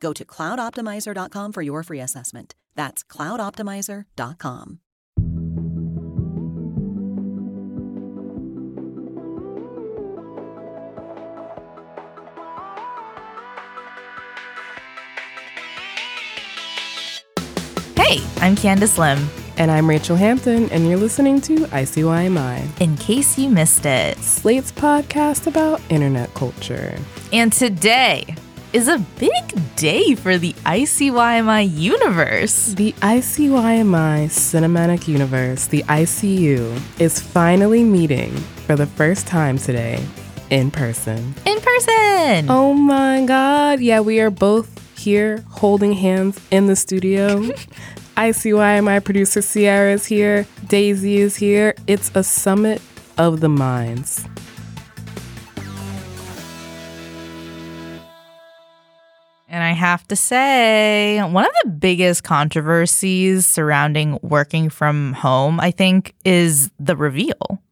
Go to cloudoptimizer.com for your free assessment. That's cloudoptimizer.com. Hey, I'm Candice Lim. And I'm Rachelle Hampton, and you're listening to ICYMI, In case you missed it. Slate's podcast about internet culture. And today is a big day for the ICYMI universe. The ICYMI cinematic universe, the ICU, is finally meeting for the first time today in person. In person. Oh my god. Yeah, we are both here holding hands in the studio. ICYMI producer Se'era is here. Daisy is here. It's a summit of the minds. Have to say, one of the biggest controversies surrounding working from home, I think, is the reveal.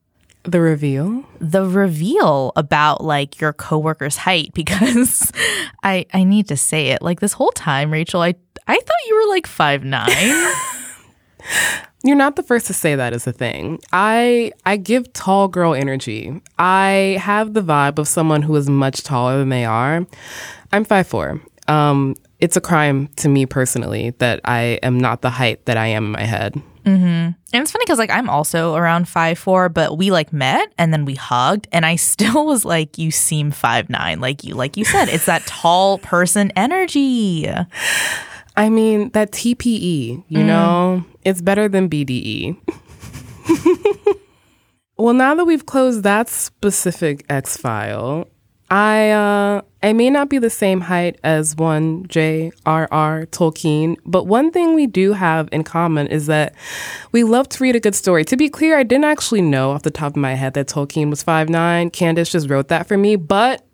The reveal? The reveal about like your coworker's height because I I need to say it. Like this whole time, Rachelle, I I thought you were like five nine. You're not the first to say that is a thing. I I give tall girl energy. I have the vibe of someone who is much taller than they are. I'm five four. Um, it's a crime to me personally that I am not the height that I am in my head. Mm-hmm. And it's funny because like I'm also around five four, but we like met and then we hugged, and I still was like, "You seem five nine, like you, like you said, it's that tall person energy." I mean, that TPE, you mm. know, it's better than BDE. well, now that we've closed that specific X file, I uh, I may not be the same height as one J.R.R. Tolkien, but one thing we do have in common is that we love to read a good story. To be clear, I didn't actually know off the top of my head that Tolkien was five nine. Candice just wrote that for me, but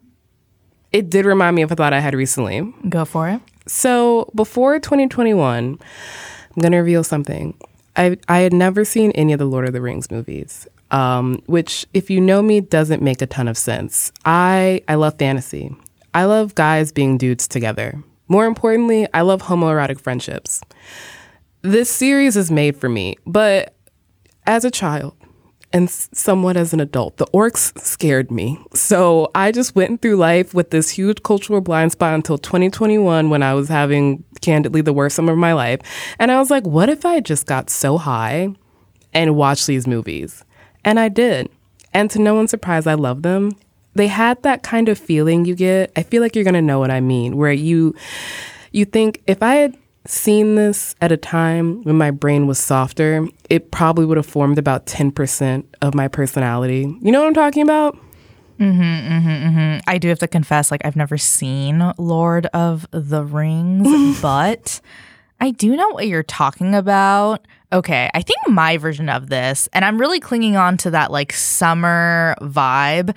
it did remind me of a thought I had recently. Go for it. So before 2021, I'm gonna reveal something. I I had never seen any of the Lord of the Rings movies um, which, if you know me, doesn't make a ton of sense. I, I love fantasy. I love guys being dudes together. More importantly, I love homoerotic friendships. This series is made for me, but as a child and somewhat as an adult, the orcs scared me. So I just went through life with this huge cultural blind spot until 2021 when I was having candidly the worst summer of my life. And I was like, what if I just got so high and watched these movies? And I did. And to no one's surprise, I love them. They had that kind of feeling you get. I feel like you're going to know what I mean, where you you think if I had seen this at a time when my brain was softer, it probably would have formed about 10% of my personality. You know what I'm talking about? Mm-hmm, mm-hmm, mm-hmm. I do have to confess, like, I've never seen Lord of the Rings, but I do know what you're talking about. Okay, I think my version of this, and I'm really clinging on to that like summer vibe.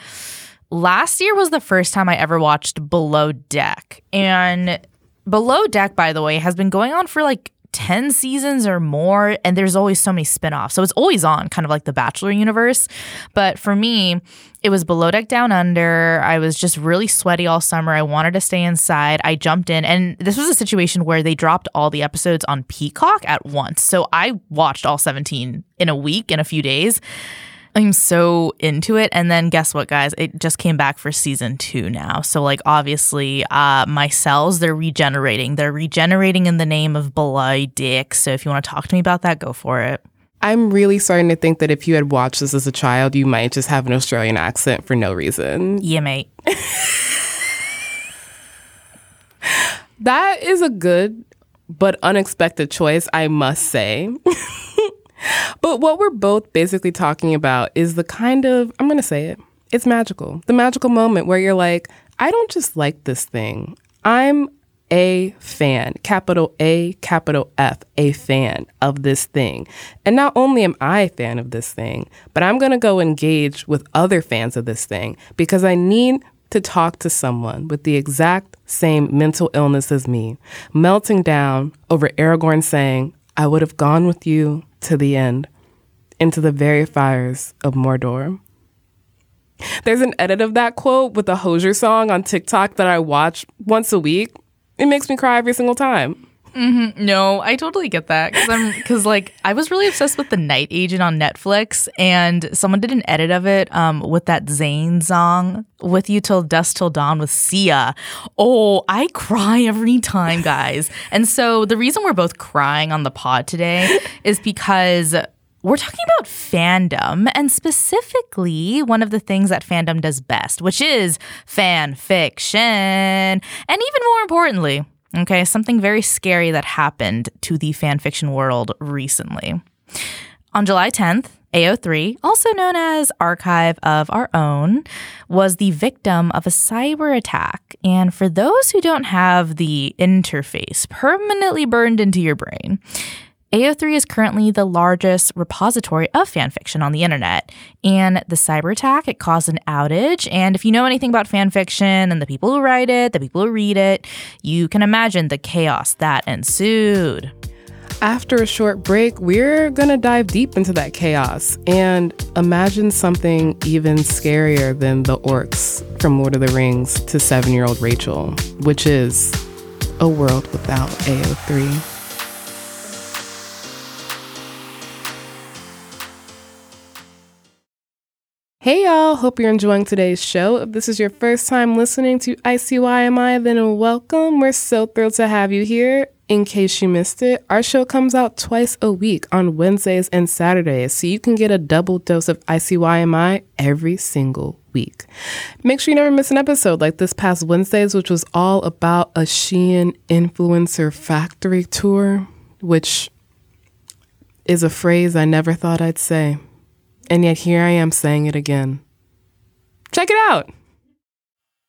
Last year was the first time I ever watched Below Deck. And Below Deck, by the way, has been going on for like 10 seasons or more and there's always so many spin-offs. So it's always on kind of like the Bachelor universe. But for me, it was below deck down under. I was just really sweaty all summer. I wanted to stay inside. I jumped in and this was a situation where they dropped all the episodes on Peacock at once. So I watched all 17 in a week in a few days. I'm so into it. And then guess what, guys? It just came back for season two now. So, like, obviously, uh, my cells, they're regenerating. They're regenerating in the name of Below Dick. So, if you want to talk to me about that, go for it. I'm really starting to think that if you had watched this as a child, you might just have an Australian accent for no reason. Yeah, mate. That is a good but unexpected choice, I must say. but what we're both basically talking about is the kind of, I'm going to say it, it's magical. The magical moment where you're like, I don't just like this thing. I'm a fan, capital A, capital F, a fan of this thing. And not only am I a fan of this thing, but I'm going to go engage with other fans of this thing because I need to talk to someone with the exact same mental illness as me, melting down over Aragorn saying, I would have gone with you to the end, into the very fires of Mordor. There's an edit of that quote with a Hozier song on TikTok that I watch once a week. It makes me cry every single time. Mm-hmm. No, I totally get that because I'm because like I was really obsessed with the Night Agent on Netflix, and someone did an edit of it um, with that Zayn song "With You Till Dusk Till Dawn" with Sia. Oh, I cry every time, guys. and so the reason we're both crying on the pod today is because we're talking about fandom and specifically one of the things that fandom does best, which is fan fiction. And even more importantly, okay, something very scary that happened to the fanfiction world recently. On July 10th, AO3, also known as Archive of Our Own, was the victim of a cyber attack. And for those who don't have the interface permanently burned into your brain, AO3 is currently the largest repository of fanfiction on the internet. And the cyber attack, it caused an outage. And if you know anything about fanfiction and the people who write it, the people who read it, you can imagine the chaos that ensued. After a short break, we're gonna dive deep into that chaos and imagine something even scarier than the orcs from Lord of the Rings to seven year old Rachelle, which is a world without AO3. Hey y'all, hope you're enjoying today's show. If this is your first time listening to ICYMI, then welcome. We're so thrilled to have you here. In case you missed it, our show comes out twice a week on Wednesdays and Saturdays, so you can get a double dose of ICYMI every single week. Make sure you never miss an episode like this past Wednesdays, which was all about a Shein influencer factory tour, which is a phrase I never thought I'd say. And yet here I am saying it again. Check it out.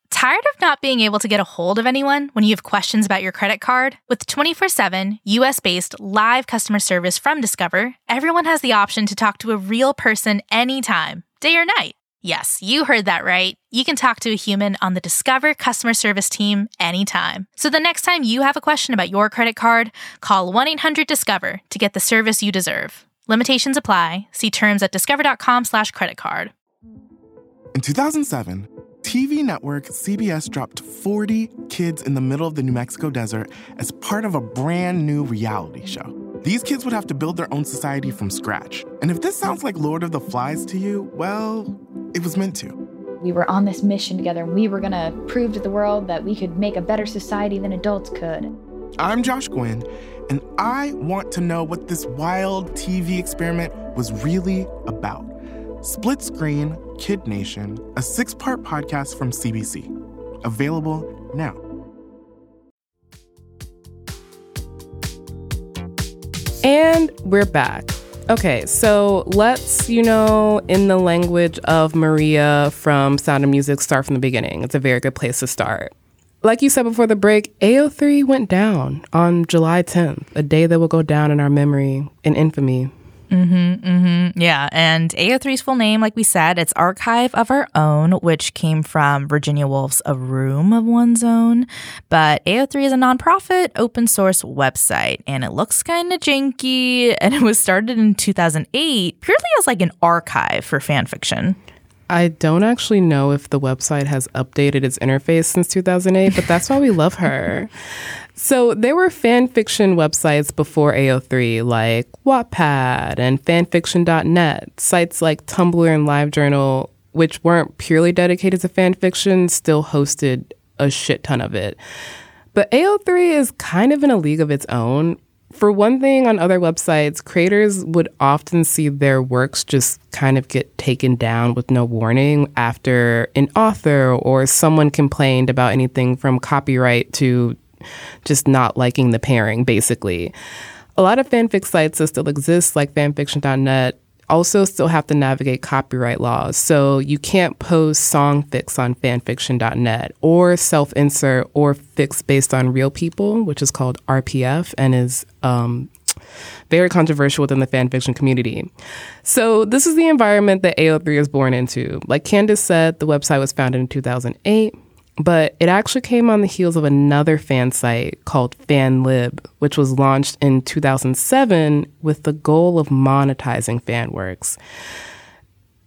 Tired of not being able to get a hold of anyone when you have questions about your credit card? With 24 7 US based live customer service from Discover, everyone has the option to talk to a real person anytime, day or night. Yes, you heard that right. You can talk to a human on the Discover customer service team anytime. So the next time you have a question about your credit card, call 1 800 Discover to get the service you deserve. Limitations apply. See terms at discover.com slash credit card. In 2007, TV network CBS dropped 40 kids in the middle of the New Mexico desert as part of a brand new reality show. These kids would have to build their own society from scratch. And if this sounds like Lord of the Flies to you, well, it was meant to. We were on this mission together and we were going to prove to the world that we could make a better society than adults could. I'm Josh Gwynn and I want to know what this wild TV experiment was really about. Split Screen Kid Nation, a six part podcast from CBC. Available now. And we're back. Okay, so let's, you know, in the language of Maria from Sound of Music, start from the beginning. It's a very good place to start. Like you said before the break, AO3 went down on July 10th, a day that will go down in our memory in infamy. Mm-hmm, mm-hmm. Yeah. And AO3's full name, like we said, it's Archive of Our Own, which came from Virginia Woolf's A Room of One's Own. But AO3 is a nonprofit open source website, and it looks kind of janky. And it was started in 2008 purely as like an archive for fan fiction. I don't actually know if the website has updated its interface since 2008, but that's why we love her. So there were fan fiction websites before AO3 like Wattpad and fanfiction.net, sites like Tumblr and LiveJournal, which weren't purely dedicated to fan fiction, still hosted a shit ton of it. But AO3 is kind of in a league of its own For one thing, on other websites, creators would often see their works just kind of get taken down with no warning after an author or someone complained about anything from copyright to just not liking the pairing, basically. A lot of fanfic sites that still exist, like fanfiction.net, also still have to navigate copyright laws. So you can't post songfics on fanfiction.net or self insert or fix based on real people, which is called RPF and is um, very controversial within the fanfiction community. So this is the environment that AO3 is born into. Like Candice said, the website was founded in 2008 but it actually came on the heels of another fan site called FanLib, which was launched in 2007 with the goal of monetizing fan works.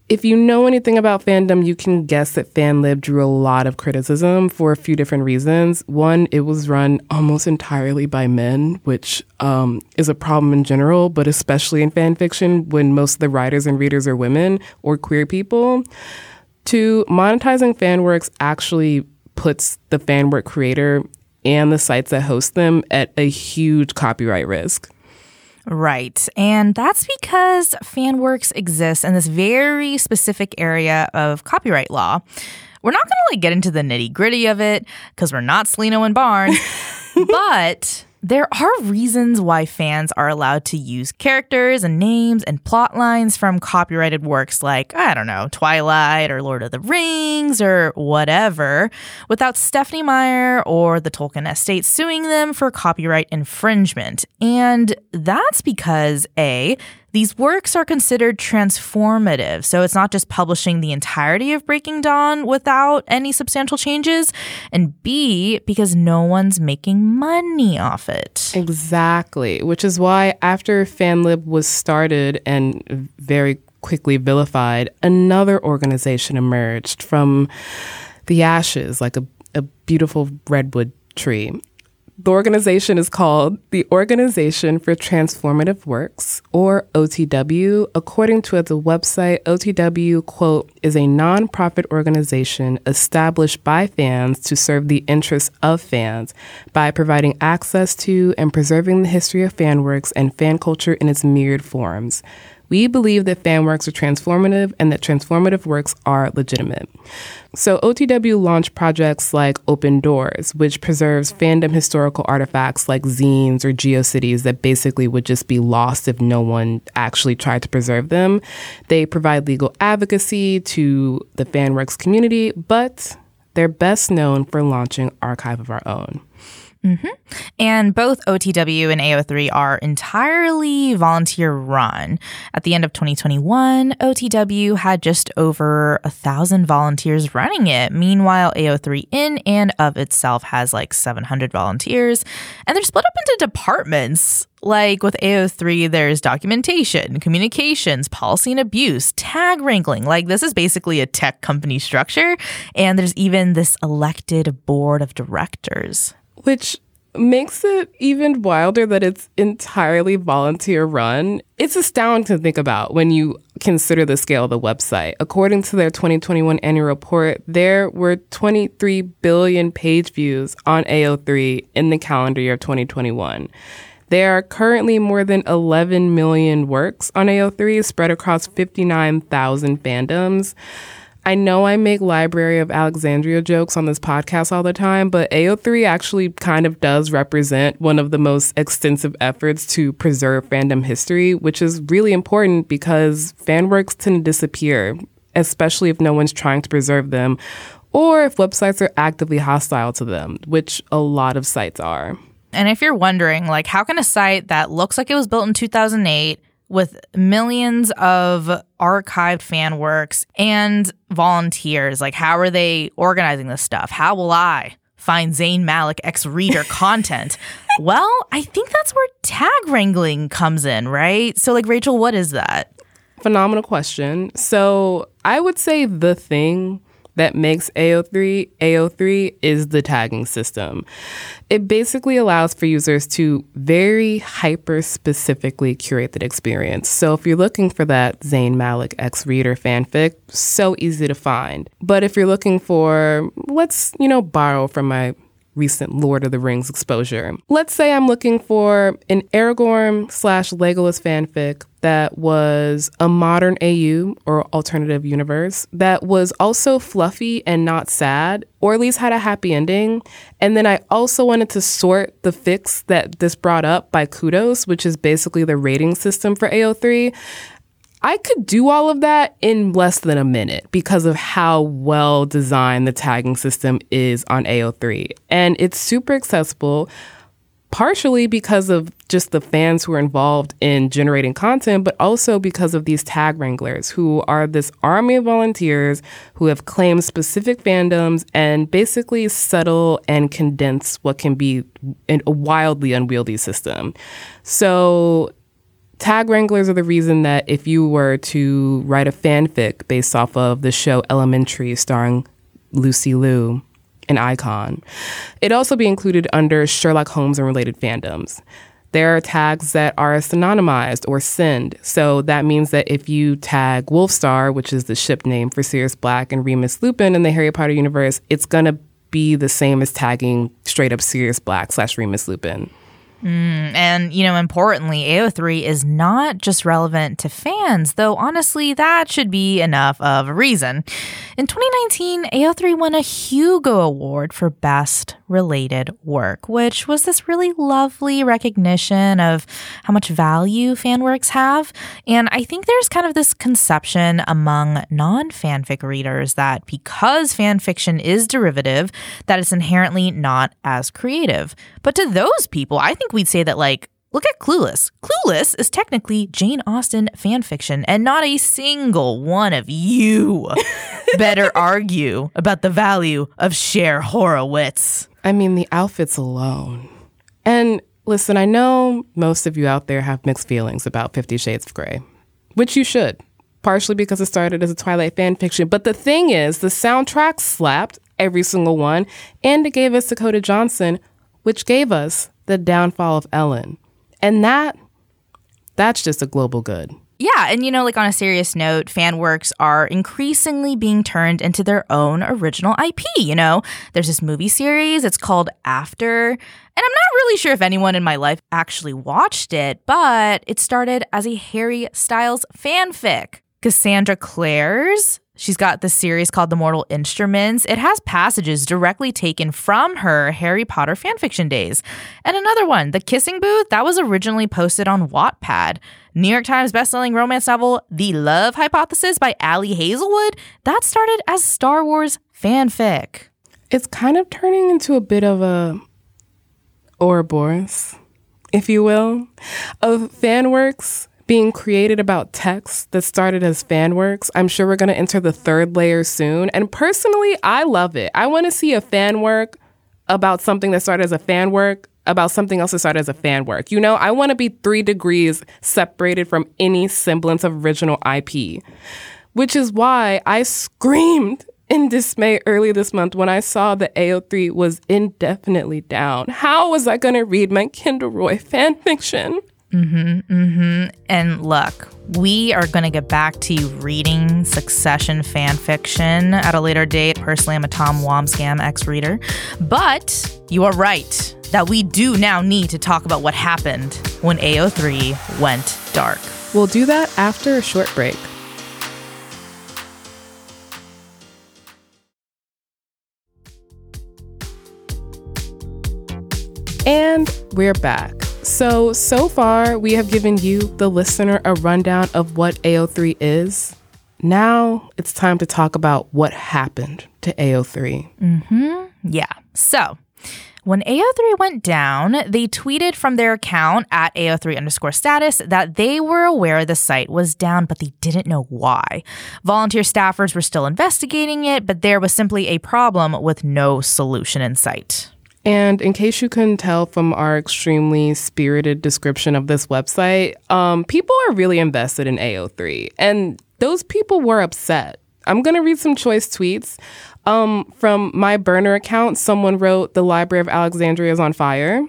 If you know anything about fandom, you can guess that FanLib drew a lot of criticism for a few different reasons. One, it was run almost entirely by men, which um, is a problem in general, but especially in fan fiction when most of the writers and readers are women or queer people. Two, monetizing fan works actually puts the fan work creator and the sites that host them at a huge copyright risk. Right. And that's because FanWorks exists in this very specific area of copyright law. We're not going to like get into the nitty gritty of it because we're not Slino and Barnes, but there are reasons why fans are allowed to use characters and names and plot lines from copyrighted works like, I don't know, Twilight or Lord of the Rings or whatever, without Stephenie Meyer or the Tolkien estate suing them for copyright infringement. And that's because A, these works are considered transformative, so it's not just publishing the entirety of Breaking Dawn without any substantial changes, and B, because no one's making money off it. Exactly, which is why after FanLib was started and very quickly vilified, another organization emerged from the ashes, like a, a beautiful redwood tree. The organization is called the Organization for Transformative Works, or OTW. According to the website, OTW, quote, is a nonprofit organization established by fans to serve the interests of fans by providing access to and preserving the history of fan works and fan culture in its myriad forms. We believe that fan works are transformative and that transformative works are legitimate. So, OTW launched projects like Open Doors, which preserves fandom historical artifacts like zines or geocities that basically would just be lost if no one actually tried to preserve them. They provide legal advocacy to the fanworks community, but they're best known for launching Archive of Our Own. Mm-hmm. And both OTW and AO3 are entirely volunteer run. At the end of 2021, OTW had just over a thousand volunteers running it. Meanwhile, AO3 in and of itself has like 700 volunteers, and they're split up into departments. Like with AO3, there's documentation, communications, policy and abuse, tag wrangling. Like this is basically a tech company structure. And there's even this elected board of directors which makes it even wilder that it's entirely volunteer run. It's astounding to think about when you consider the scale of the website. According to their 2021 annual report, there were 23 billion page views on AO3 in the calendar year of 2021. There are currently more than 11 million works on AO3 spread across 59,000 fandoms. I know I make Library of Alexandria jokes on this podcast all the time, but AO3 actually kind of does represent one of the most extensive efforts to preserve fandom history, which is really important because fan works tend to disappear, especially if no one's trying to preserve them or if websites are actively hostile to them, which a lot of sites are. And if you're wondering, like, how can a site that looks like it was built in 2008 with millions of archived fan works and volunteers. Like, how are they organizing this stuff? How will I find Zayn Malik X reader content? well, I think that's where tag wrangling comes in, right? So, like, Rachelle, what is that? Phenomenal question. So, I would say the thing that makes AO3 AO3 is the tagging system. It basically allows for users to very hyper specifically curate the experience. So if you're looking for that Zayn Malik X Reader fanfic, so easy to find. But if you're looking for, let's, you know, borrow from my recent Lord of the Rings exposure. Let's say I'm looking for an Aragorn slash Legolas fanfic that was a modern AU or alternative universe that was also fluffy and not sad, or at least had a happy ending. And then I also wanted to sort the fix that this brought up by Kudos, which is basically the rating system for AO3. I could do all of that in less than a minute because of how well designed the tagging system is on AO3. And it's super accessible, partially because of just the fans who are involved in generating content, but also because of these tag wranglers who are this army of volunteers who have claimed specific fandoms and basically settle and condense what can be a wildly unwieldy system. So Tag Wranglers are the reason that if you were to write a fanfic based off of the show Elementary starring Lucy Liu, an icon, it'd also be included under Sherlock Holmes and related fandoms. There are tags that are synonymized or SYNed. So that means that if you tag Wolfstar, which is the ship name for Sirius Black and Remus Lupin in the Harry Potter universe, it's going to be the same as tagging straight up Sirius Black slash Remus Lupin. Mm, and, you know, importantly, AO3 is not just relevant to fans, though honestly, that should be enough of a reason. In 2019, AO3 won a Hugo Award for Best Related Work, which was this really lovely recognition of how much value fan works have. And I think there's kind of this conception among non fanfic readers that because fanfiction is derivative, that it's inherently not as creative. But to those people, I think think we'd say that, like, look at Clueless. Clueless is technically Jane Austen fan fiction, and not a single one of you better argue about the value of Cher Horowitz. I mean, the outfits alone. And listen, I know most of you out there have mixed feelings about Fifty Shades of Grey, which you should, partially because it started as a Twilight fan fiction. But the thing is, the soundtrack slapped every single one, and it gave us Dakota Johnson, which gave us the downfall of Ellen. And that that's just a global good. Yeah, and you know, like on a serious note, fan works are increasingly being turned into their own original IP. You know, there's this movie series, it's called After, and I'm not really sure if anyone in my life actually watched it, but it started as a Harry Styles fanfic. Cassandra Clare's She's got this series called The Mortal Instruments. It has passages directly taken from her Harry Potter fanfiction days. And another one, The Kissing Booth, that was originally posted on Wattpad. New York Times bestselling romance novel The Love Hypothesis by Ali Hazelwood, that started as Star Wars fanfic. It's kind of turning into a bit of a Ouroboros, if you will, of fan works being created about text that started as fan works. I'm sure we're going to enter the third layer soon. And personally, I love it. I want to see a fan work about something that started as a fan work about something else that started as a fan work. You know, I want to be three degrees separated from any semblance of original IP, which is why I screamed in dismay early this month when I saw that AO3 was indefinitely down. How was I going to read my Kendall Roy fan fiction? Mm-hmm. Mm-hmm. And look, we are going to get back to reading Succession fan fiction at a later date. Personally, I'm a Tom Wambsgans ex reader. But you are right that we do now need to talk about what happened when AO3 went dark. We'll do that after a short break. And we're back. So, so far, we have given you, the listener, a rundown of what AO3 is. Now it's time to talk about what happened to AO3. Mm-hmm. Yeah. So, when AO3 went down, they tweeted from their account at AO3 underscore status that they were aware the site was down, but they didn't know why. Volunteer staffers were still investigating it, but there was simply a problem with no solution in sight. And in case you couldn't tell from our extremely spirited description of this website, um, people are really invested in AO3. And those people were upset. I'm going to read some choice tweets. Um, from my burner account, someone wrote, The Library of Alexandria is on fire.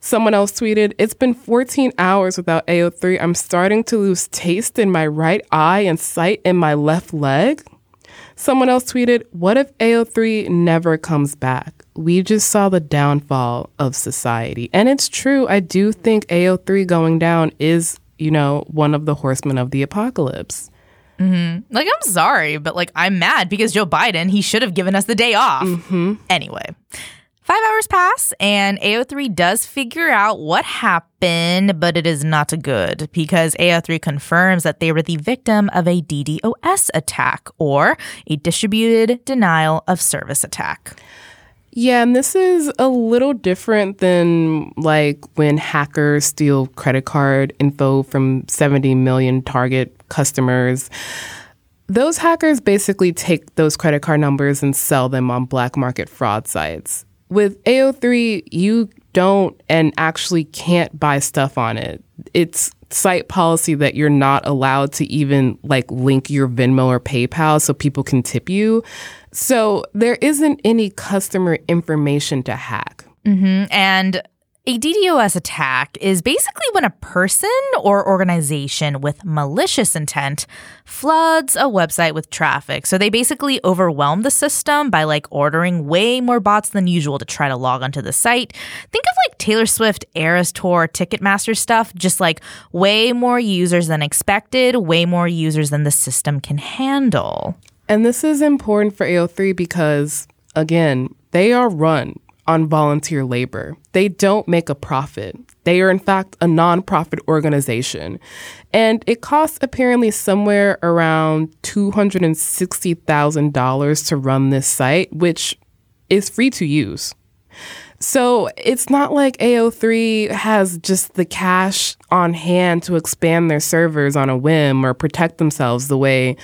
Someone else tweeted, It's been 14 hours without AO3. I'm starting to lose taste in my right eye and sight in my left leg. Someone else tweeted, What if AO3 never comes back? We just saw the downfall of society. And it's true. I do think AO3 going down is, you know, one of the horsemen of the apocalypse. Mm-hmm. Like, I'm sorry, but like, I'm mad because Joe Biden, he should have given us the day off. Mm-hmm. Anyway, five hours pass, and AO3 does figure out what happened, but it is not good because AO3 confirms that they were the victim of a DDoS attack or a distributed denial of service attack. Yeah, and this is a little different than like when hackers steal credit card info from 70 million target customers. Those hackers basically take those credit card numbers and sell them on black market fraud sites. With AO3, you don't and actually can't buy stuff on it. It's site policy that you're not allowed to even like link your Venmo or PayPal so people can tip you. So there isn't any customer information to hack. Mm-hmm. And a DDoS attack is basically when a person or organization with malicious intent floods a website with traffic. So they basically overwhelm the system by like ordering way more bots than usual to try to log onto the site. Think of like Taylor Swift Eras Tour Ticketmaster stuff, just like way more users than expected, way more users than the system can handle. And this is important for AO3 because, again, they are run on volunteer labor. They don't make a profit. They are, in fact, a nonprofit organization. And it costs apparently somewhere around $260,000 to run this site, which is free to use. So it's not like AO3 has just the cash on hand to expand their servers on a whim or protect themselves the way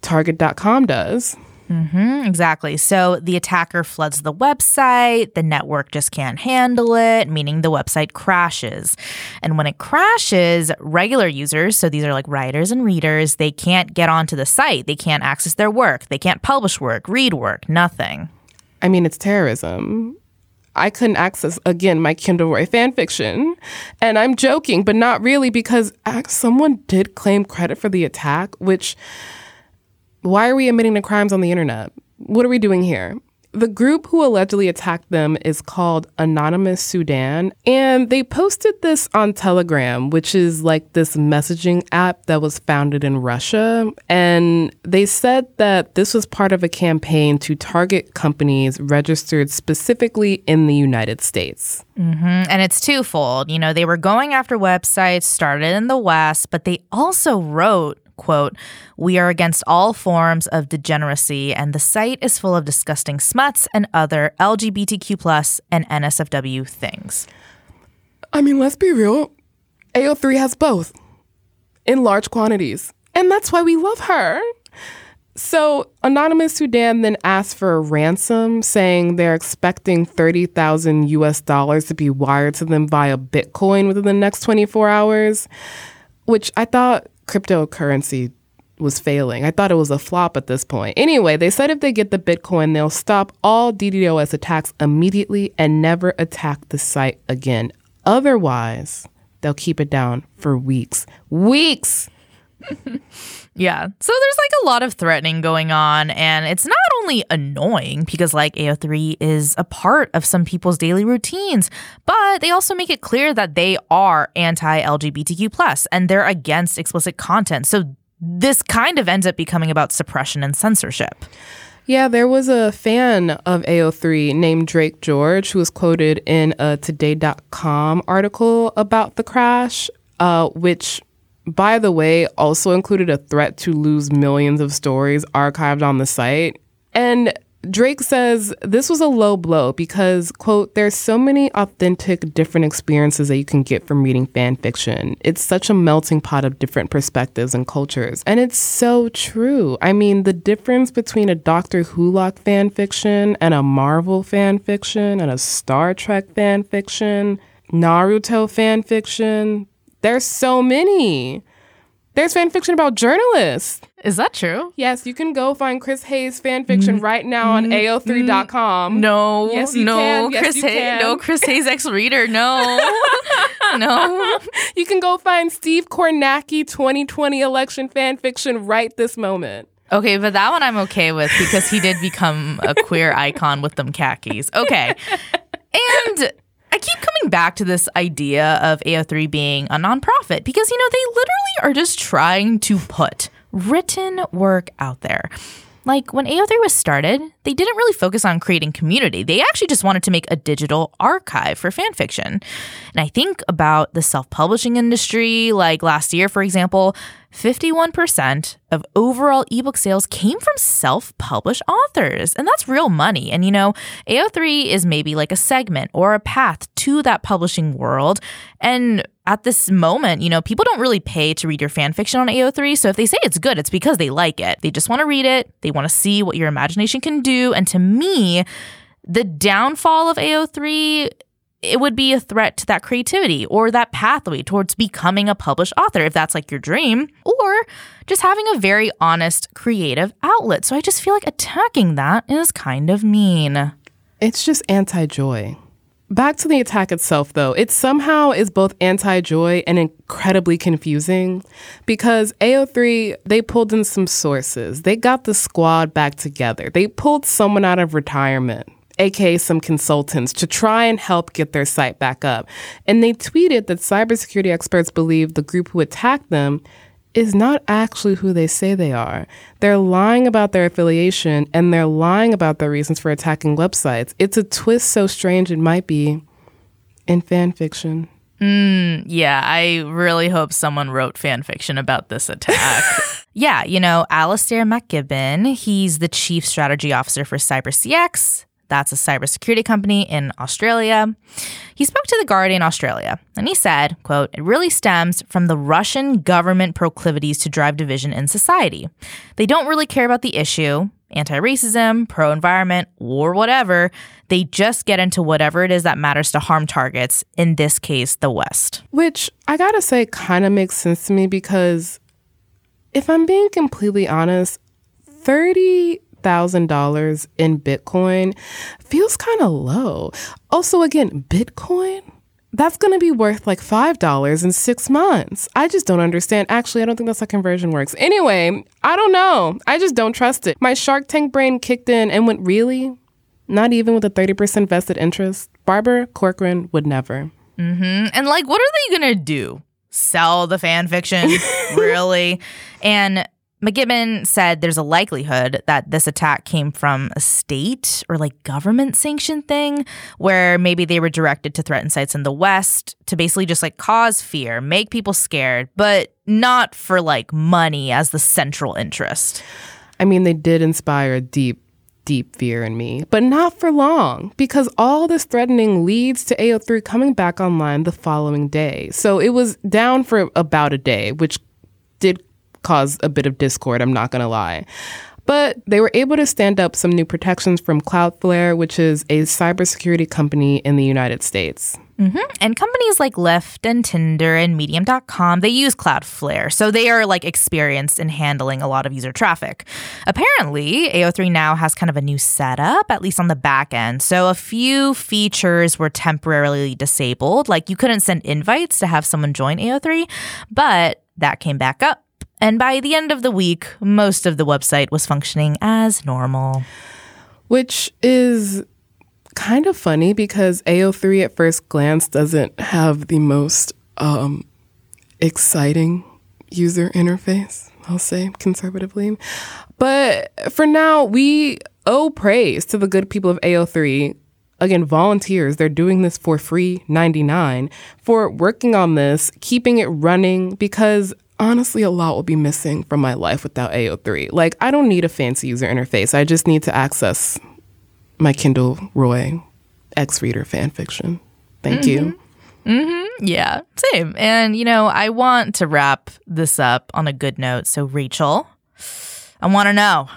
Target.com does. Mm-hmm, exactly. So the attacker floods the website, the network just can't handle it, meaning the website crashes. And when it crashes, regular users, so these are like writers and readers, they can't get onto the site. They can't access their work. They can't publish work, read work, nothing. I mean, it's terrorism. I couldn't access again my Kendall Roy fan fiction. And I'm joking, but not really because someone did claim credit for the attack, which why are we admitting to crimes on the internet? What are we doing here? The group who allegedly attacked them is called Anonymous Sudan, and they posted this on Telegram, which is like this messaging app that was founded in Russia. And they said that this was part of a campaign to target companies registered specifically in the United States. Mm-hmm. And it's twofold. You know, they were going after websites started in the West, but they also wrote quote, We are against all forms of degeneracy, and the site is full of disgusting smuts and other LGBTQ plus and NSFW things. I mean, let's be real. AO3 has both in large quantities, and that's why we love her. So, Anonymous Sudan then asked for a ransom, saying they're expecting 30,000 US dollars to be wired to them via Bitcoin within the next 24 hours, which I thought cryptocurrency was failing. I thought it was a flop at this point. Anyway, they said if they get the Bitcoin, they'll stop all DDoS attacks immediately and never attack the site again. Otherwise, they'll keep it down for weeks. Weeks! Yeah. So there's like a lot of threatening going on, and it's not only annoying because like AO3 is a part of some people's daily routines, but they also make it clear that they are anti-LGBTQ plus and they're against explicit content. So this kind of ends up becoming about suppression and censorship. Yeah, there was a fan of AO3 named Drake George who was quoted in a Today.com article about the crash, uh, which by the way, also included a threat to lose millions of stories archived on the site. And Drake says this was a low blow because, quote, there's so many authentic, different experiences that you can get from reading fan fiction. It's such a melting pot of different perspectives and cultures. And it's so true. I mean, the difference between a Doctor Wholock fan fiction and a Marvel fan fiction and a Star Trek fan fiction, Naruto fan fiction, there's so many. There's fan fiction about journalists. Is that true? Yes, you can go find Chris Hayes fan fiction mm, right now on mm, AO3.com. No, yes, no, yes, Chris Hayes, no, Chris Hayes ex reader, no, no. You can go find Steve Kornacki 2020 election fan fiction right this moment. Okay, but that one I'm okay with because he did become a queer icon with them khakis. Okay. And I keep coming back to this idea of AO3 being a nonprofit because, you know, they literally are just trying to put written work out there. Like when AO3 was started, they didn't really focus on creating community. They actually just wanted to make a digital archive for fan fiction. And I think about the self publishing industry, like last year, for example, 51% of overall ebook sales came from self published authors. And that's real money. And you know, AO3 is maybe like a segment or a path to that publishing world. And at this moment, you know, people don't really pay to read your fan fiction on AO3. So if they say it's good, it's because they like it. They just want to read it, they want to see what your imagination can do. And to me, the downfall of AO3 it would be a threat to that creativity or that pathway towards becoming a published author if that's like your dream, or just having a very honest creative outlet. So I just feel like attacking that is kind of mean. It's just anti joy. Back to the attack itself, though, it somehow is both anti joy and incredibly confusing because AO3, they pulled in some sources. They got the squad back together. They pulled someone out of retirement, aka some consultants, to try and help get their site back up. And they tweeted that cybersecurity experts believe the group who attacked them is not actually who they say they are. They're lying about their affiliation and they're lying about their reasons for attacking websites. It's a twist so strange it might be in fan fiction. Mm, yeah, I really hope someone wrote fan fiction about this attack. yeah, you know, Alastair MacGibbon, he's the chief strategy officer for CyberCX. That's a cybersecurity company in Australia. He spoke to the Guardian Australia and he said, quote, it really stems from the Russian government proclivities to drive division in society. They don't really care about the issue, anti-racism, pro-environment, or whatever. They just get into whatever it is that matters to harm targets, in this case, the West. Which I gotta say kind of makes sense to me because if I'm being completely honest, 30 thousand dollars in Bitcoin feels kind of low. Also, again, Bitcoin that's going to be worth like $5 in six months. I just don't understand. Actually, I don't think that's how conversion works. Anyway, I don't know. I just don't trust it. My Shark Tank brain kicked in and went, really? Not even with a 30% vested interest? Barbara Corcoran would never. Mm-hmm. And like, what are they going to do? Sell the fan fiction? really? And MacGibbon said there's a likelihood that this attack came from a state or like government sanctioned thing where maybe they were directed to threaten sites in the West to basically just like cause fear, make people scared, but not for like money as the central interest. I mean, they did inspire deep, deep fear in me, but not for long because all this threatening leads to AO3 coming back online the following day. So it was down for about a day, which did cause a bit of discord, I'm not going to lie. But they were able to stand up some new protections from Cloudflare, which is a cybersecurity company in the United States. Mm-hmm. And companies like Lyft and Tinder and Medium.com, they use Cloudflare. So they are like experienced in handling a lot of user traffic. Apparently, AO3 now has kind of a new setup, at least on the back end. So a few features were temporarily disabled. Like you couldn't send invites to have someone join AO3, but that came back up and by the end of the week, most of the website was functioning as normal. Which is kind of funny because AO3 at first glance doesn't have the most um, exciting user interface, I'll say conservatively. But for now, we owe praise to the good people of AO3 again, volunteers, they're doing this for free 99 for working on this, keeping it running because honestly, a lot will be missing from my life without AO3. Like, I don't need a fancy user interface. I just need to access my Kendall Roy X Reader fan fiction. Thank mm-hmm. you. Mm-hmm. Yeah, same. And, you know, I want to wrap this up on a good note. So, Rachelle, I want to know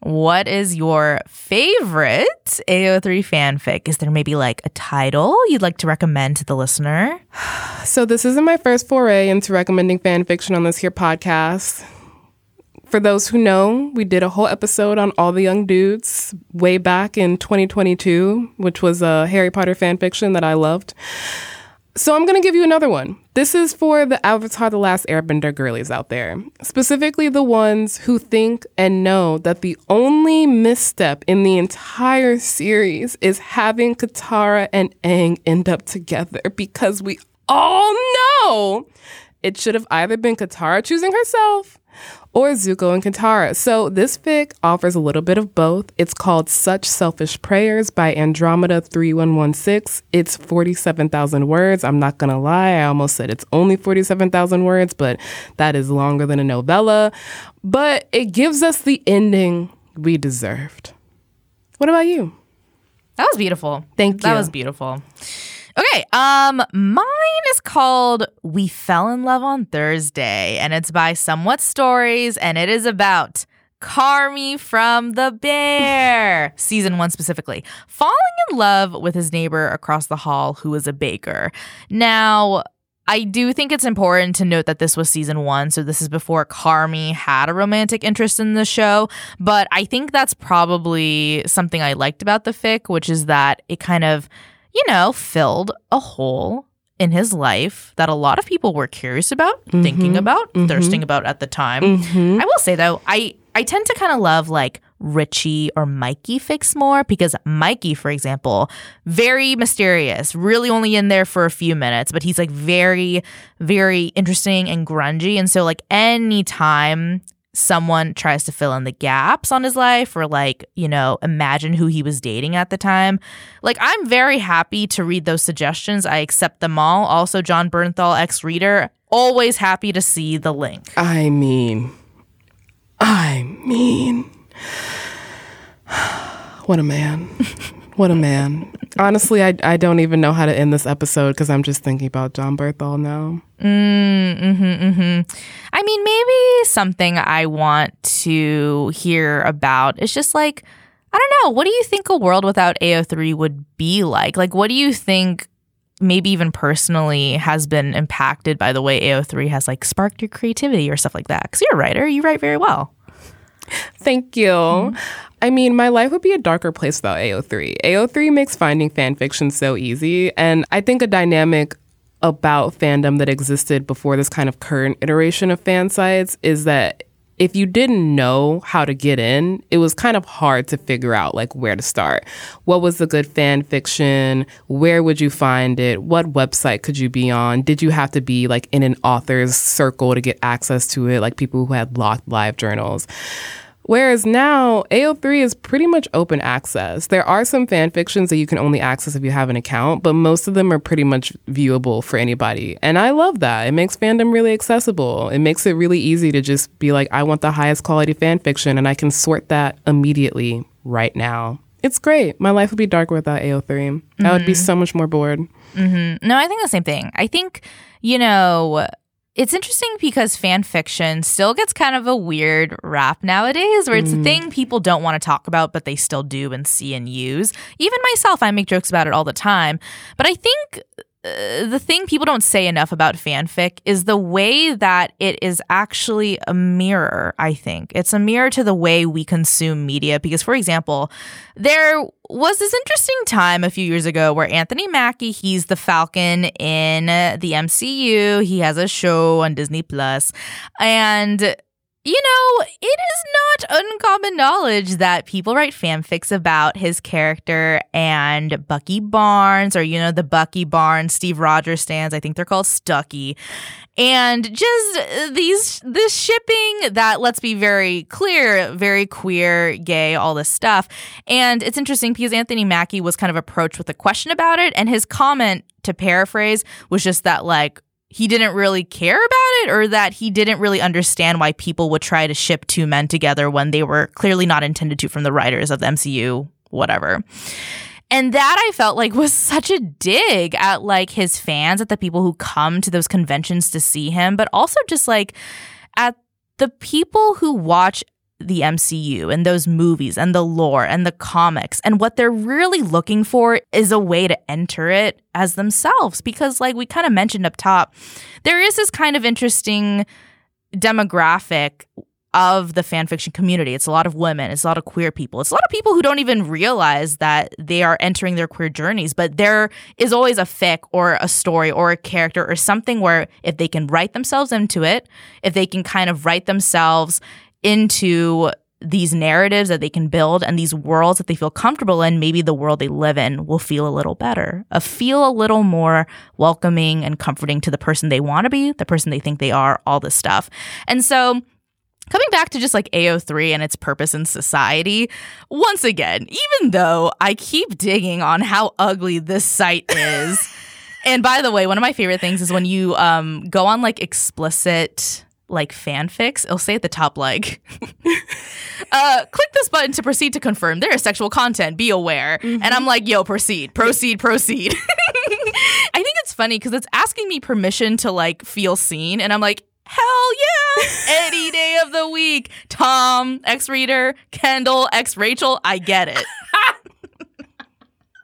what is your favorite AO3 fanfic? Is there maybe like a title you'd like to recommend to the listener? So, this isn't my first foray into recommending fan fiction on this here podcast. For those who know, we did a whole episode on All the Young Dudes way back in 2022, which was a Harry Potter fan fiction that I loved. So I'm going to give you another one. This is for the Avatar The Last Airbender girlies out there, specifically the ones who think and know that the only misstep in the entire series is having Katara and Aang end up together because we all know it should have either been Katara choosing herself or Zuko and Katara. So this fic offers a little bit of both. It's called Such Selfish Prayers by Andromeda 3116. It's 47,000 words. I'm not going to lie. I almost said it's only 47,000 words, but that is longer than a novella. But it gives us the ending we deserved. What about you? That was beautiful. Thank you. That was beautiful. Okay, um mine is called We Fell in Love on Thursday and it's by Somewhat Stories and it is about Carmy from the Bear, season 1 specifically, falling in love with his neighbor across the hall who is a baker. Now, I do think it's important to note that this was season one, so this is before Carmy had a romantic interest in the show. But I think that's probably something I liked about the fic, which is that it kind of, you know, filled a hole in his life that a lot of people were curious about, mm-hmm. thinking about, mm-hmm. thirsting about at the time. Mm-hmm. I will say though, I I tend to kind of love like Richie or Mikey fics more because Mikey, for example, very mysterious, really only in there for a few minutes, but he's like very, very interesting and grungy. And so, like, anytime someone tries to fill in the gaps on his life or like you know imagine who he was dating at the time like i'm very happy to read those suggestions i accept them all also john bernthal ex-reader always happy to see the link I mean, I mean, what a man. What a man. Honestly, I, I don't even know how to end this episode because I'm just thinking about John Bernthal now. Mm-hmm, mm-hmm. I mean, maybe something I want to hear about is just like, I don't know, what do you think a world without AO3 would be like? Like, what do you think, maybe even personally, has been impacted by the way AO3 has like sparked your creativity or stuff like that? Because you're a writer, you write very well. Thank you. I mean, my life would be a darker place without AO3. AO3 makes finding fan fiction so easy. And I think a dynamic about fandom that existed before this kind of current iteration of fan sites is that if you didn't know how to get in, it was kind of hard to figure out like where to start. What was the good fan fiction? Where would you find it? What website could you be on? Did you have to be like in an author's circle to get access to it, like people who had locked live journals? Whereas now, AO3 is pretty much open access. There are some fan fictions that you can only access if you have an account, but most of them are pretty much viewable for anybody. And I love that. It makes fandom really accessible. It makes it really easy to just be like, I want the highest quality fan fiction, and I can sort that immediately right now. It's great. My life would be darker without AO3. I would be mm-hmm. so much more bored. Mm-hmm. No, I think the same thing. I think, you know, it's interesting because fan fiction still gets kind of a weird rap nowadays where it's a mm. thing people don't want to talk about, but they still do and see and use. Even myself, I make jokes about it all the time. But I think the thing people don't say enough about fanfic is the way that it is actually a mirror, I think. It's a mirror to the way we consume media. Because, for example, there was this interesting time a few years ago where Anthony Mackie, he's the Falcon in the MCU. He has a show on Disney Plus, And you know, it is not uncommon knowledge that people write fanfics about his character and Bucky Barnes, or, you know, the Bucky Barnes Steve Rogers stands. I think they're called Stucky. And just uh, these, this shipping that, let's be very clear, very queer, gay, all this stuff. And it's interesting because Anthony Mackie was kind of approached with a question about it. And his comment, to paraphrase, was just that, like, he didn't really care about it or that he didn't really understand why people would try to ship two men together when they were clearly not intended to from the writers of the MCU, whatever. And that I felt like was such a dig at like his fans, at the people who come to those conventions to see him, but also just like at the people who watch the MCU and those movies and the lore and the comics. And what they're really looking for is a way to enter it as themselves. Because, like we kind of mentioned up top, there is this kind of interesting demographic of the fan fiction community. It's a lot of women, it's a lot of queer people. It's a lot of people who don't even realize that they are entering their queer journeys, but there is always a fic or a story or a character or something where if they can write themselves into it, if they can kind of write themselves into these narratives that they can build and these worlds that they feel comfortable in, maybe the world they live in will feel a little better, a feel a little more welcoming and comforting to the person they want to be, the person they think they are, all this stuff. And so Coming back to just like AO3 and its purpose in society, once again, even though I keep digging on how ugly this site is, and by the way, one of my favorite things is when you um, go on like explicit like fanfics, it'll say at the top like, uh, click this button to proceed to confirm there is sexual content. Be aware. Mm-hmm. And I'm like, yo, proceed, proceed, proceed. I think it's funny because it's asking me permission to like feel seen, and I'm like, Hell yeah! Any day of the week. Tom, ex reader, Kendall, ex Rachelle, I get it.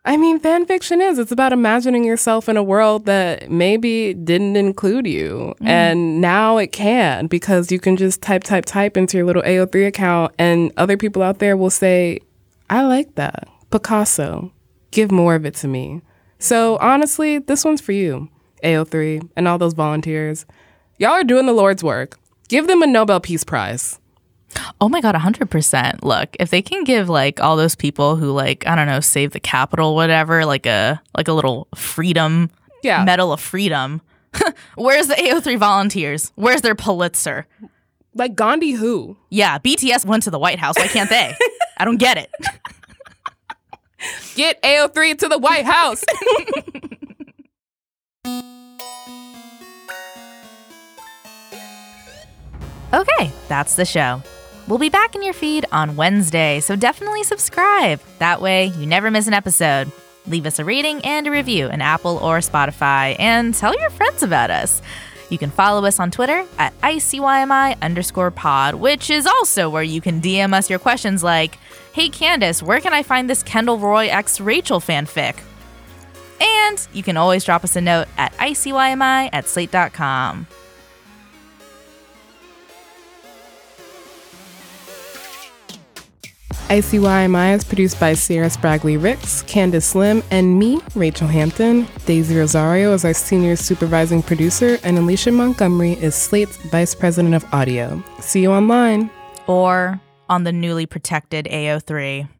I mean, fan fiction is. It's about imagining yourself in a world that maybe didn't include you. Mm. And now it can because you can just type, type, type into your little AO3 account, and other people out there will say, I like that. Picasso, give more of it to me. So honestly, this one's for you, AO3, and all those volunteers. Y'all are doing the Lord's work. Give them a Nobel Peace Prize. Oh my god, 100%. Look, if they can give like all those people who like I don't know, save the capital whatever, like a like a little freedom yeah. medal of freedom. Where's the AO3 volunteers? Where's their Pulitzer? Like Gandhi who? Yeah, BTS went to the White House. Why can't they? I don't get it. Get AO3 to the White House. Okay, that's the show. We'll be back in your feed on Wednesday, so definitely subscribe. That way, you never miss an episode. Leave us a rating and a review in Apple or Spotify, and tell your friends about us. You can follow us on Twitter at ICYMI underscore pod, which is also where you can DM us your questions like, Hey Candice, where can I find this Kendall Roy x Rachelle fanfic? And you can always drop us a note at ICYMI at slate.com. ICYMI is produced by Se'era Spragley Ricks, Candice Lim, and me, Rachelle Hampton. Daisy Rosario is our senior supervising producer, and Alicia Montgomery is Slate's vice president of audio. See you online. Or on the newly protected AO3.